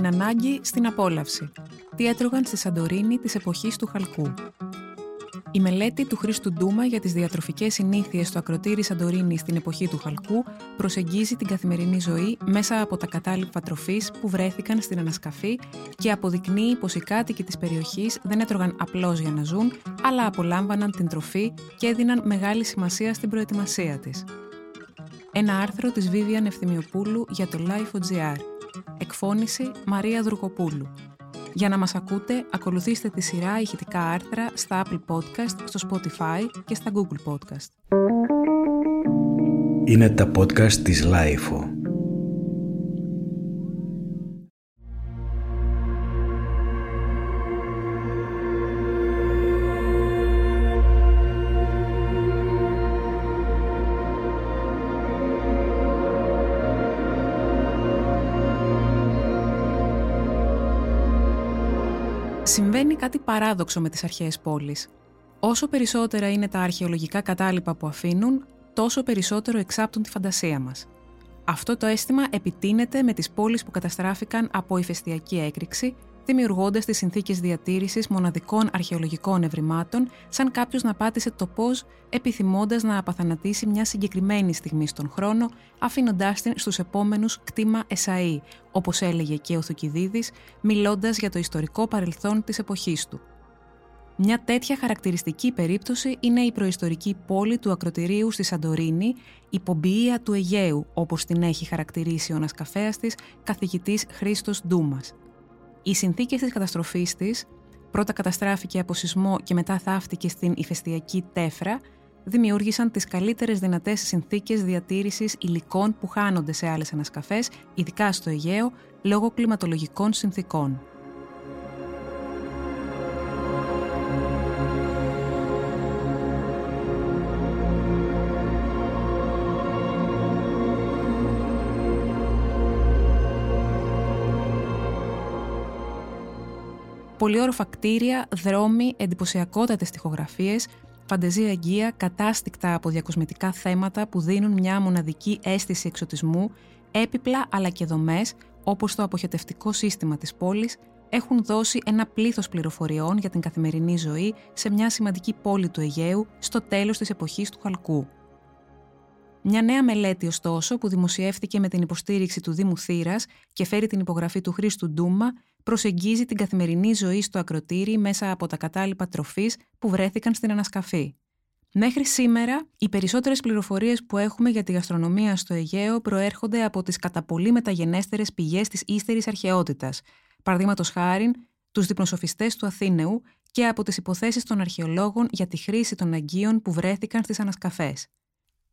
την ανάγκη στην απόλαυση. Τι έτρωγαν στη Σαντορίνη της εποχής του Χαλκού. Η μελέτη του Χρήστου Ντούμα για τις διατροφικές συνήθειες στο ακροτήρι Σαντορίνη στην εποχή του Χαλκού προσεγγίζει την καθημερινή ζωή μέσα από τα κατάλοιπα τροφής που βρέθηκαν στην ανασκαφή και αποδεικνύει πως οι κάτοικοι της περιοχής δεν έτρωγαν απλώς για να ζουν, αλλά απολάμβαναν την τροφή και έδιναν μεγάλη σημασία στην προετοιμασία της. Ένα άρθρο της Βίβιαν Ευθυμιοπούλου για το Life.gr. Εκφώνηση Μαρία Δρουκοπούλου. Για να μας ακούτε, ακολουθήστε τη σειρά ηχητικά άρθρα στα Apple Podcast, στο Spotify και στα Google Podcast. Είναι τα podcast της Lifeo. Συμβαίνει κάτι παράδοξο με τις αρχαίες πόλεις. Όσο περισσότερα είναι τα αρχαιολογικά κατάλοιπα που αφήνουν, τόσο περισσότερο εξάπτουν τη φαντασία μας. Αυτό το αίσθημα επιτείνεται με τις πόλεις που καταστράφηκαν από ηφαιστειακή έκρηξη, δημιουργώντας τις συνθήκες διατήρησης μοναδικών αρχαιολογικών ευρημάτων, σαν κάποιος να πάτησε το πώς, επιθυμώντας να απαθανατήσει μια συγκεκριμένη στιγμή στον χρόνο, αφήνοντάς την στους επόμενους κτήμα Εσαΐ, όπως έλεγε και ο Θουκυδίδης, μιλώντας για το ιστορικό παρελθόν της εποχής του. Μια τέτοια χαρακτηριστική περίπτωση είναι η προϊστορική πόλη του ακροτηρίου στη Σαντορίνη, η Πομπιεία του Αιγαίου, όπως την έχει χαρακτηρίσει ο ανασκαφέας της, καθηγητής Χρήστος Ντούμας. Οι συνθήκες της καταστροφής της, πρώτα καταστράφηκε από σεισμό και μετά θαύτηκε στην ηφαιστειακή τέφρα, δημιούργησαν τις καλύτερες δυνατές συνθήκες διατήρησης υλικών που χάνονται σε άλλες ανασκαφές, ειδικά στο Αιγαίο, λόγω κλιματολογικών συνθήκων. Πολυόροφα κτίρια, δρόμοι, εντυπωσιακότατες τοιχογραφίε, φαντεζία εγγύα, κατάστηκτα από διακοσμητικά θέματα που δίνουν μια μοναδική αίσθηση εξωτισμού, έπιπλα αλλά και δομές, όπως το αποχετευτικό σύστημα της πόλης, έχουν δώσει ένα πλήθος πληροφοριών για την καθημερινή ζωή σε μια σημαντική πόλη του Αιγαίου στο τέλος της εποχής του Χαλκού. Μια νέα μελέτη, ωστόσο, που δημοσιεύτηκε με την υποστήριξη του Δήμου Θήρας και φέρει την υπογραφή του Χρήστου Ντούμα, προσεγγίζει την καθημερινή ζωή στο ακροτήρι μέσα από τα κατάλοιπα τροφής που βρέθηκαν στην ανασκαφή. Μέχρι σήμερα, οι περισσότερες πληροφορίες που έχουμε για τη γαστρονομία στο Αιγαίο προέρχονται από τις κατά πολύ μεταγενέστερες πηγές της ύστερης αρχαιότητας, παραδείγματος χάρη τους διπνοσοφιστέ του Αθήνεου και από τις υποθέσεις των αρχαιολόγων για τη χρήση των αγκίων που βρέθηκαν στις ανασκαφές.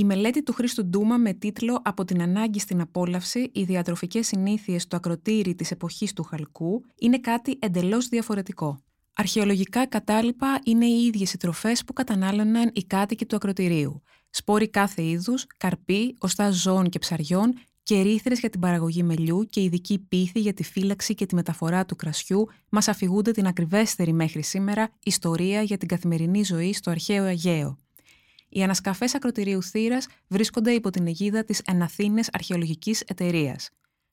Η μελέτη του Χρήστου Ντούμα με τίτλο «Από την ανάγκη στην απόλαυση, οι διατροφικές συνήθειες του ακροτήρι της εποχής του Χαλκού» είναι κάτι εντελώς διαφορετικό. Αρχαιολογικά κατάλοιπα είναι οι ίδιες οι τροφές που κατανάλωναν οι κάτοικοι του ακροτηρίου. Σπόροι κάθε είδους, καρποί, οστά ζώων και ψαριών και ρήθρες για την παραγωγή μελιού και ειδική πίθη για τη φύλαξη και τη μεταφορά του κρασιού μας αφηγούνται την ακριβέστερη μέχρι σήμερα ιστορία για την καθημερινή ζωή στο αρχαίο Αιγαίο. Οι ανασκαφές ακροτηρίου θύρας βρίσκονται υπό την αιγίδα της Εναθήνες Αρχαιολογικής Εταιρείας.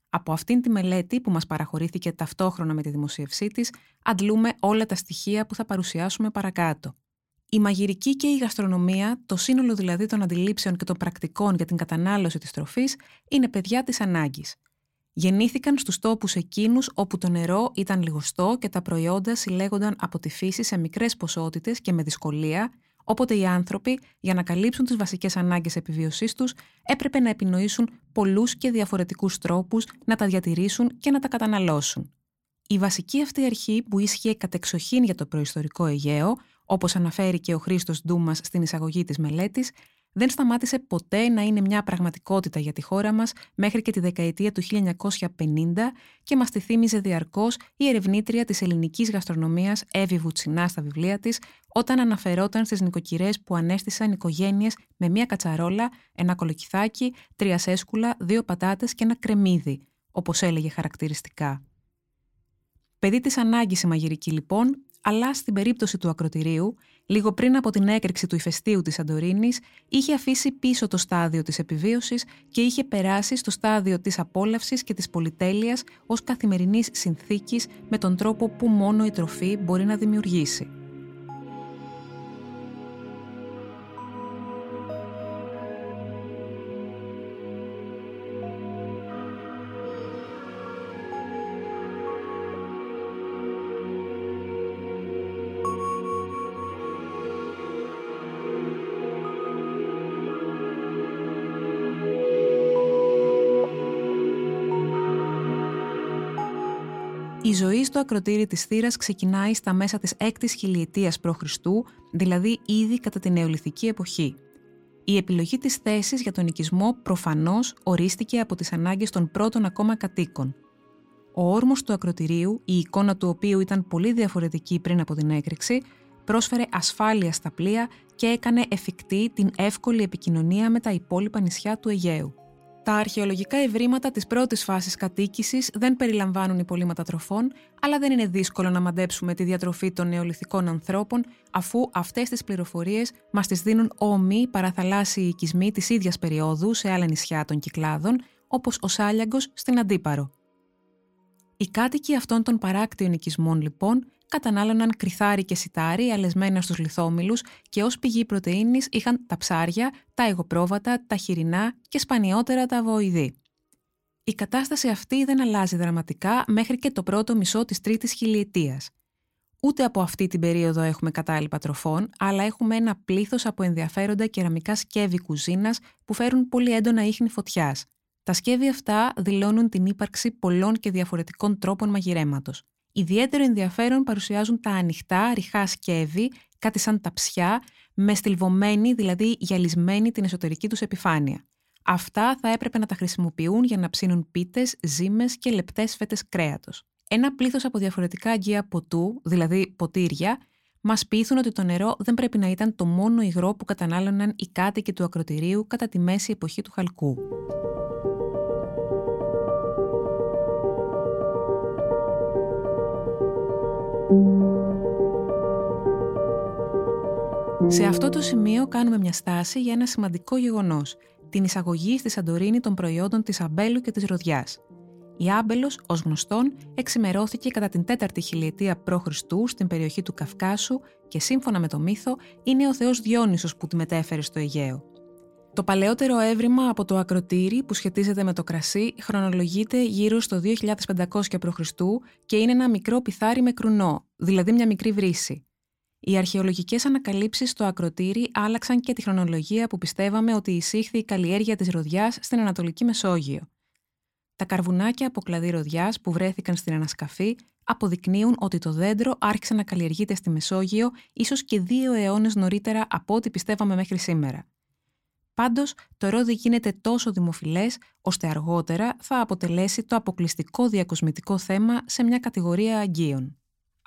Από αυτήν τη μελέτη που μας παραχωρήθηκε ταυτόχρονα με τη δημοσίευσή της, αντλούμε όλα τα στοιχεία που θα παρουσιάσουμε παρακάτω. Η μαγειρική και η γαστρονομία, το σύνολο δηλαδή των αντιλήψεων και των πρακτικών για την κατανάλωση της τροφής, είναι παιδιά της ανάγκης. Γεννήθηκαν στους τόπους εκείνους όπου το νερό ήταν λιγοστό και τα προϊόντα συλλέγονταν από τη φύση σε μικρές ποσότητες και με δυσκολία, Όποτε οι άνθρωποι, για να καλύψουν τις βασικές ανάγκες επιβίωσής τους, έπρεπε να επινοήσουν πολλούς και διαφορετικούς τρόπους να τα διατηρήσουν και να τα καταναλώσουν. Η βασική αυτή αρχή που ίσχυε κατεξοχήν για το προϊστορικό Αιγαίο, όπως αναφέρει και ο Χρήστος Ντούμας στην εισαγωγή της μελέτης, δεν σταμάτησε ποτέ να είναι μια πραγματικότητα για τη χώρα μας μέχρι και τη δεκαετία του 1950 και μας τη θύμιζε διαρκώς η ερευνήτρια της ελληνικής γαστρονομίας Εύη Βουτσινά στα βιβλία της όταν αναφερόταν στις νοικοκυρές που ανέστησαν οικογένειες με μια κατσαρόλα, ένα κολοκυθάκι, τρία σέσκουλα, δύο πατάτες και ένα κρεμμύδι, όπως έλεγε χαρακτηριστικά. Παιδί της ανάγκης η μαγειρική λοιπόν, αλλά στην περίπτωση του ακροτηρίου, λίγο πριν από την έκρηξη του ηφαιστείου της Σαντορίνης, είχε αφήσει πίσω το στάδιο της επιβίωσης και είχε περάσει στο στάδιο της απόλαυσης και της πολυτέλειας ως καθημερινής συνθήκης με τον τρόπο που μόνο η τροφή μπορεί να δημιουργήσει. Η ζωή στο ακροτήρι της θύρας ξεκινάει στα μέσα της 6ης χιλιετίας π.Χ., δηλαδή ήδη κατά την νεολιθική εποχή. Η επιλογή της θέσης για τον οικισμό προφανώς ορίστηκε από τις ανάγκες των πρώτων ακόμα κατοίκων. Ο όρμος του ακροτηρίου, η εικόνα του οποίου ήταν πολύ διαφορετική πριν από την έκρηξη, πρόσφερε ασφάλεια στα πλοία και έκανε εφικτή την εύκολη επικοινωνία με τα υπόλοιπα νησιά του Αιγαίου. Τα αρχαιολογικά ευρήματα της πρώτης φάσης κατοίκησης δεν περιλαμβάνουν υπολείμματα τροφών, αλλά δεν είναι δύσκολο να μαντέψουμε τη διατροφή των νεολιθικών ανθρώπων, αφού αυτές τις πληροφορίες μας τις δίνουν ομοί παραθαλάσσιοι οικισμοί της ίδιας περίοδου σε άλλα νησιά των Κυκλάδων, όπως ο Σάλιαγκος στην Αντίπαρο. Οι κάτοικοι αυτών των παράκτιων οικισμών, λοιπόν, κατανάλωναν κρυθάρι και σιτάρι αλεσμένα στους λιθόμιλους και ως πηγή πρωτεΐνης είχαν τα ψάρια, τα εγωπρόβατα, τα χοιρινά και σπανιότερα τα βοηδή. Η κατάσταση αυτή δεν αλλάζει δραματικά μέχρι και το πρώτο μισό της τρίτης χιλιετίας. Ούτε από αυτή την περίοδο έχουμε κατάλοιπα τροφών, αλλά έχουμε ένα πλήθος από ενδιαφέροντα κεραμικά σκεύη κουζίνας που φέρουν πολύ έντονα ίχνη φωτιάς. Τα σκεύη αυτά δηλώνουν την ύπαρξη πολλών και διαφορετικών τρόπων μαγειρέματος. Ιδιαίτερο ενδιαφέρον παρουσιάζουν τα ανοιχτά, ρηχά σκεύη, κάτι σαν ταψιά, με στυλβωμένη, δηλαδή γυαλισμένη την εσωτερική τους επιφάνεια. Αυτά θα έπρεπε να τα χρησιμοποιούν για να ψήνουν πίτες, ζύμες και λεπτές φέτες κρέατος. Ένα πλήθος από διαφορετικά αγγεία ποτού, δηλαδή ποτήρια, μας πείθουν ότι το νερό δεν πρέπει να ήταν το μόνο υγρό που κατανάλωναν οι κάτοικοι του ακροτηρίου κατά τη μέση εποχή του χαλκού. Σε αυτό το σημείο κάνουμε μια στάση για ένα σημαντικό γεγονός, την εισαγωγή στη Σαντορίνη των προϊόντων της αμπέλου και της ροδιάς. Η άμπελος, ως γνωστόν, εξημερώθηκε κατά την 4η χιλιετία π.Χ. στην περιοχή του Καυκάσου και σύμφωνα με το μύθο είναι ο θεός Διόνυσος που τη μετέφερε στο Αιγαίο. Το παλαιότερο έβριμα από το ακροτήρι που σχετίζεται με το κρασί χρονολογείται γύρω στο 2500 π.Χ. και είναι ένα μικρό πιθάρι με κρουνό, δηλαδή μια μικρή βρύση. Οι αρχαιολογικές ανακαλύψεις στο ακροτήρι άλλαξαν και τη χρονολογία που πιστεύαμε ότι εισήχθη η καλλιέργεια της ροδιάς στην Ανατολική Μεσόγειο. Τα καρβουνάκια από κλαδί ροδιάς που βρέθηκαν στην ανασκαφή αποδεικνύουν ότι το δέντρο άρχισε να καλλιεργείται στη Μεσόγειο ίσως και δύο αιώνες νωρίτερα από ό,τι πιστεύαμε μέχρι σήμερα. Πάντως, το ρόδι γίνεται τόσο δημοφιλές, ώστε αργότερα θα αποτελέσει το αποκλειστικό διακοσμητικό θέμα σε μια κατηγορία αγγείων.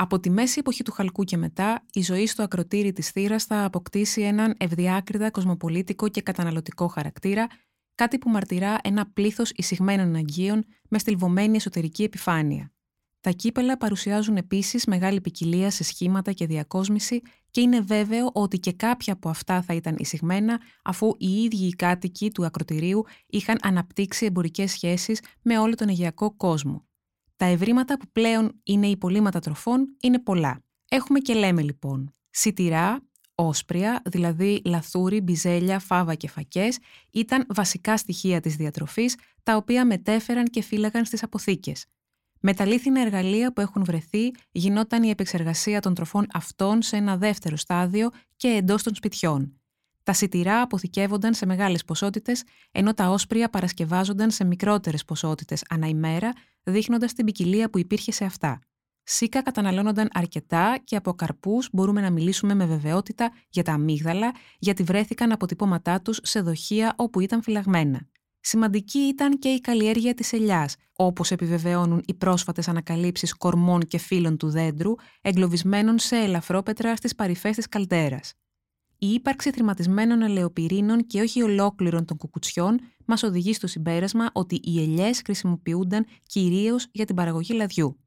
Από τη μέση εποχή του Χαλκού και μετά, η ζωή στο ακροτήρι της θύρας θα αποκτήσει έναν ευδιάκριδα κοσμοπολίτικο και καταναλωτικό χαρακτήρα, κάτι που μαρτυρά ένα πλήθος εισηγμένων αγγείων με στυλβωμένη εσωτερική επιφάνεια. Τα κύπελα παρουσιάζουν επίσης μεγάλη ποικιλία σε σχήματα και διακόσμηση και είναι βέβαιο ότι και κάποια από αυτά θα ήταν εισηγμένα αφού οι ίδιοι οι κάτοικοι του ακροτηρίου είχαν αναπτύξει εμπορικές σχέσεις με όλο τον Αιγαιακό κόσμο. Τα ευρήματα που πλέον είναι υπολείμματα τροφών είναι πολλά. Έχουμε και λέμε λοιπόν σιτηρά, όσπρια, δηλαδή λαθούρι, μπιζέλια, φάβα και φακές, ήταν βασικά στοιχεία της διατροφής, τα οποία μετέφεραν και φύλαγαν στις αποθήκες. Με τα λίθινα εργαλεία που έχουν βρεθεί, γινόταν η επεξεργασία των τροφών αυτών σε ένα δεύτερο στάδιο και εντός των σπιτιών. Τα σιτηρά αποθηκεύονταν σε μεγάλες ποσότητες, ενώ τα όσπρια παρασκευάζονταν σε μικρότερες ποσότητες ανά ημέρα, δείχνοντας την ποικιλία που υπήρχε σε αυτά. Σίκα καταναλώνονταν αρκετά και από καρπούς μπορούμε να μιλήσουμε με βεβαιότητα για τα αμύγδαλα, γιατί βρέθηκαν αποτυπώματά τους σε δοχεία όπου ήταν φυλαγμένα. Σημαντική ήταν και η καλλιέργεια της ελιάς, όπως επιβεβαιώνουν οι πρόσφατες ανακαλύψεις κορμών και φύλων του δέντρου, εγκλωβισμένων σε ελαφρόπετρα στις παρυφές της καλτέρας. Η ύπαρξη θρηματισμένων ελαιοπυρήνων και όχι ολόκληρων των κουκουτσιών μας οδηγεί στο συμπέρασμα ότι οι ελιές χρησιμοποιούνταν κυρίως για την παραγωγή λαδιού.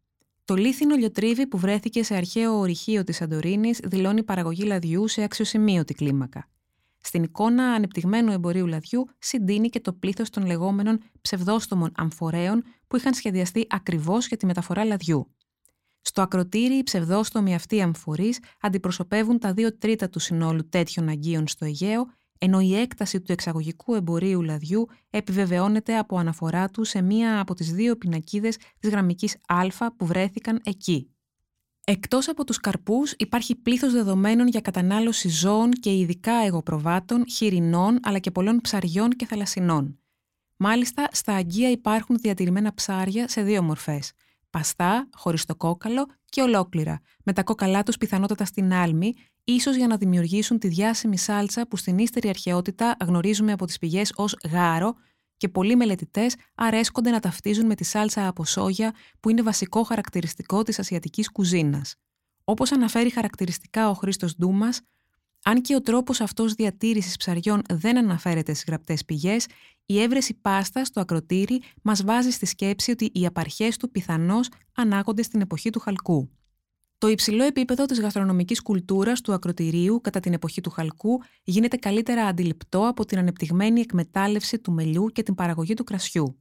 Το λίθινο λιοτρίβι που βρέθηκε σε αρχαίο ορυχείο της Σαντορίνης δηλώνει παραγωγή λαδιού σε αξιοσημείωτη κλίμακα. Στην εικόνα ανεπτυγμένου εμπορίου λαδιού συντείνει και το πλήθος των λεγόμενων ψευδόστομων αμφορέων που είχαν σχεδιαστεί ακριβώς για τη μεταφορά λαδιού. Στο ακροτήρι, οι ψευδόστομοι αυτοί αμφορείς αντιπροσωπεύουν τα δύο τρίτα του συνόλου τέτοιων αγκίων στο Αιγαίο, ενώ η έκταση του εξαγωγικού εμπορίου λαδιού επιβεβαιώνεται από αναφορά του σε μία από τις δύο πινακίδες της γραμμικής Α που βρέθηκαν εκεί. Εκτός από τους καρπούς υπάρχει πλήθος δεδομένων για κατανάλωση ζώων και ειδικά εγωπροβάτων, χοιρινών αλλά και πολλών ψαριών και θαλασσινών. Μάλιστα, στα αγκία υπάρχουν διατηρημένα ψάρια σε δύο μορφές – παστά, χωρίς το κόκαλο και ολόκληρα, με τα κόκαλά τους πιθανότατα στην άλμη, ίσως για να δημιουργήσουν τη διάσημη σάλτσα που στην ύστερη αρχαιότητα γνωρίζουμε από τις πηγές ως γάρο και πολλοί μελετητές αρέσκονται να ταυτίζουν με τη σάλτσα από σόγια που είναι βασικό χαρακτηριστικό της ασιατικής κουζίνας. Όπως αναφέρει χαρακτηριστικά ο Χρήστος Ντούμας, αν και ο τρόπος αυτός διατήρησης ψαριών δεν αναφέρεται στις γραπτές πηγές, η έβρεση πάστα στο ακροτήρι μας βάζει στη σκέψη ότι οι απαρχές του πιθανώς ανάγονται στην εποχή του χαλκού. Το υψηλό επίπεδο της γαστρονομικής κουλτούρας του ακροτηρίου κατά την εποχή του χαλκού γίνεται καλύτερα αντιληπτό από την ανεπτυγμένη εκμετάλλευση του μελιού και την παραγωγή του κρασιού.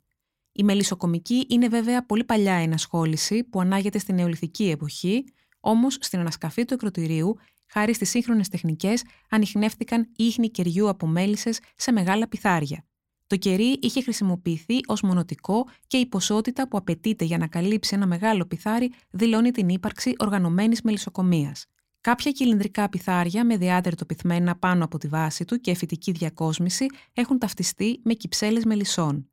Η μελισσοκομική είναι βέβαια πολύ παλιά ενασχόληση που ανάγεται στην νεολιθική εποχή, όμως στην ανασκαφή του ακροτηρίου χάρη στις σύγχρονες τεχνικές, ανοιχνεύτηκαν ίχνη κεριού από μέλισσες σε μεγάλα πυθάρια. Το κερί είχε χρησιμοποιηθεί ως μονοτικό και η ποσότητα που απαιτείται για να καλύψει ένα μεγάλο πυθάρι δηλώνει την ύπαρξη οργανωμένης μελισσοκομείας. Κάποια κυλινδρικά πυθάρια με διάτερτο πυθμένα πάνω από τη βάση του και φυτική διακόσμηση έχουν ταυτιστεί με κυψέλες μελισσών.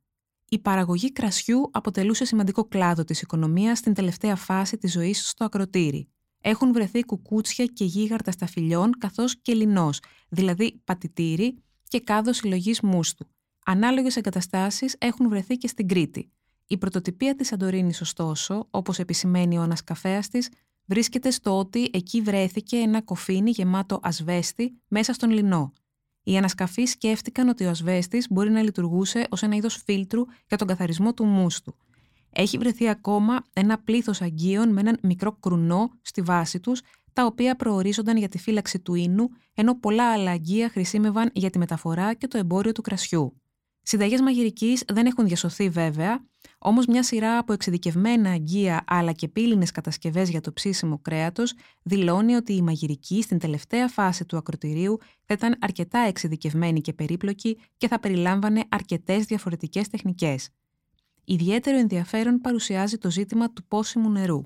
Η παραγωγή κρασιού αποτελούσε σημαντικό κλάδο της οικονομίας στην τελευταία φάση της ζωής στο ακροτήρι έχουν βρεθεί κουκούτσια και γίγαρτα σταφυλιών καθώς και λινός, δηλαδή πατητήρι και κάδο συλλογής μούστου. Ανάλογες εγκαταστάσεις έχουν βρεθεί και στην Κρήτη. Η πρωτοτυπία της Σαντορίνης, ωστόσο, όπως επισημαίνει ο ανασκαφέας της, βρίσκεται στο ότι εκεί βρέθηκε ένα κοφίνι γεμάτο ασβέστη μέσα στον λινό. Οι ανασκαφείς σκέφτηκαν ότι ο ασβέστης μπορεί να λειτουργούσε ως ένα είδος φίλτρου για τον καθαρισμό του μούστου έχει βρεθεί ακόμα ένα πλήθος αγκίων με έναν μικρό κρουνό στη βάση τους, τα οποία προορίζονταν για τη φύλαξη του ίνου, ενώ πολλά άλλα αγκία χρησιμεύαν για τη μεταφορά και το εμπόριο του κρασιού. Συνταγές μαγειρικής δεν έχουν διασωθεί βέβαια, όμως μια σειρά από εξειδικευμένα αγκία αλλά και πύληνες κατασκευές για το ψήσιμο κρέατος δηλώνει ότι η μαγειρική στην τελευταία φάση του ακροτηρίου θα ήταν αρκετά εξειδικευμένη και περίπλοκη και θα περιλάμβανε αρκετές διαφορετικές τεχνικές. Ιδιαίτερο ενδιαφέρον παρουσιάζει το ζήτημα του πόσιμου νερού.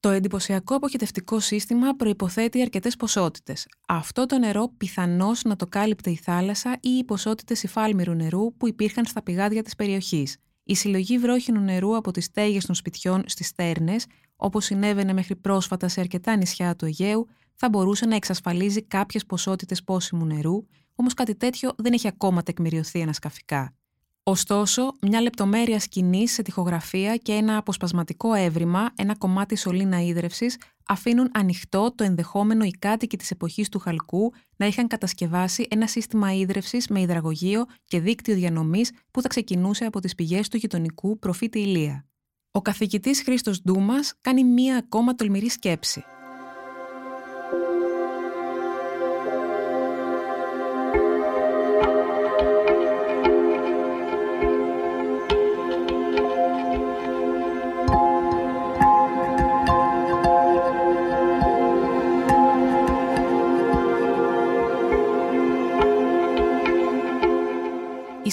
Το εντυπωσιακό αποχετευτικό σύστημα προποθέτει αρκετές ποσότητες. Αυτό το νερό πιθανώς να το κάλυπτε η θάλασσα ή οι ποσότητες υφάλμηρου νερού που υπήρχαν στα πηγάδια της περιοχής. Η συλλογή βρόχινου νερού από τις στέγες των σπιτιών στις στέρνε, όπως συνέβαινε μέχρι πρόσφατα σε αρκετά νησιά του Αιγαίου, θα μπορούσε να εξασφαλίζει κάποιες ποσότητες πόσιμου νερού, όμως κάτι τέτοιο δεν έχει ακόμα τεκμηριωθεί ανασκαφικά. Ωστόσο, μια λεπτομέρεια σκηνή σε τοιχογραφία και ένα αποσπασματικό έβριμα, ένα κομμάτι σωλήνα ίδρυυση, αφήνουν ανοιχτό το ενδεχόμενο οι κάτοικοι της εποχής του Χαλκού να είχαν κατασκευάσει ένα σύστημα ίδρυυση με υδραγωγείο και δίκτυο διανομής που θα ξεκινούσε από τις πηγές του γειτονικού προφήτη Ηλία. Ο καθηγητής Χρήστος Ντούμας κάνει μία ακόμα τολμηρή σκέψη.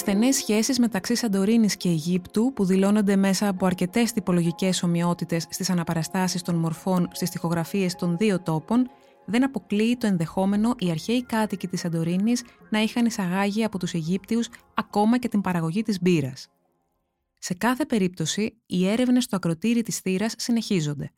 Οι στενές σχέσεις μεταξύ Σαντορίνης και Αιγύπτου, που δηλώνονται μέσα από αρκετές τυπολογικές ομοιότητες στις αναπαραστάσεις των μορφών στις τοιχογραφίε των δύο τόπων, δεν αποκλείει το ενδεχόμενο οι αρχαίοι κάτοικοι της Σαντορίνης να είχαν εισαγάγει από τους Αιγύπτιους ακόμα και την παραγωγή της μπύρας. Σε κάθε περίπτωση, οι έρευνες στο ακροτήρι της θύρας συνεχίζονται.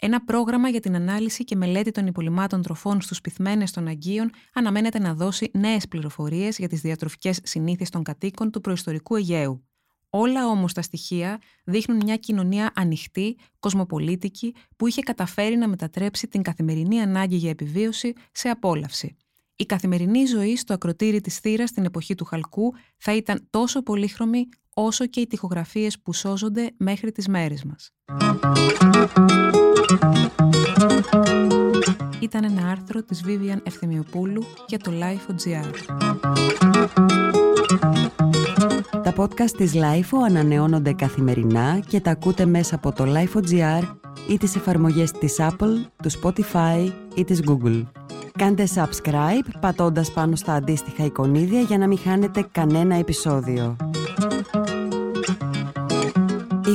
Ένα πρόγραμμα για την ανάλυση και μελέτη των υπολοιμάτων τροφών στους πυθμένες των Αγίων αναμένεται να δώσει νέες πληροφορίες για τις διατροφικές συνήθειες των κατοίκων του προϊστορικού Αιγαίου. Όλα όμως τα στοιχεία δείχνουν μια κοινωνία ανοιχτή, κοσμοπολίτικη, που είχε καταφέρει να μετατρέψει την καθημερινή ανάγκη για επιβίωση σε απόλαυση. Η καθημερινή ζωή στο ακροτήρι της θύρας στην εποχή του Χαλκού θα ήταν τόσο πολύχρωμη όσο και οι τοιχογραφίες που σώζονται μέχρι τις μέρες μας. Ήταν ένα άρθρο της Vivian Ευθυμιοπούλου για το Life.gr. Τα podcast της LIFO ανανεώνονται καθημερινά και τα ακούτε μέσα από το Life.gr ή τις εφαρμογές της Apple, του Spotify ή της Google. Κάντε subscribe πατώντας πάνω στα αντίστοιχα εικονίδια για να μην χάνετε κανένα επεισόδιο.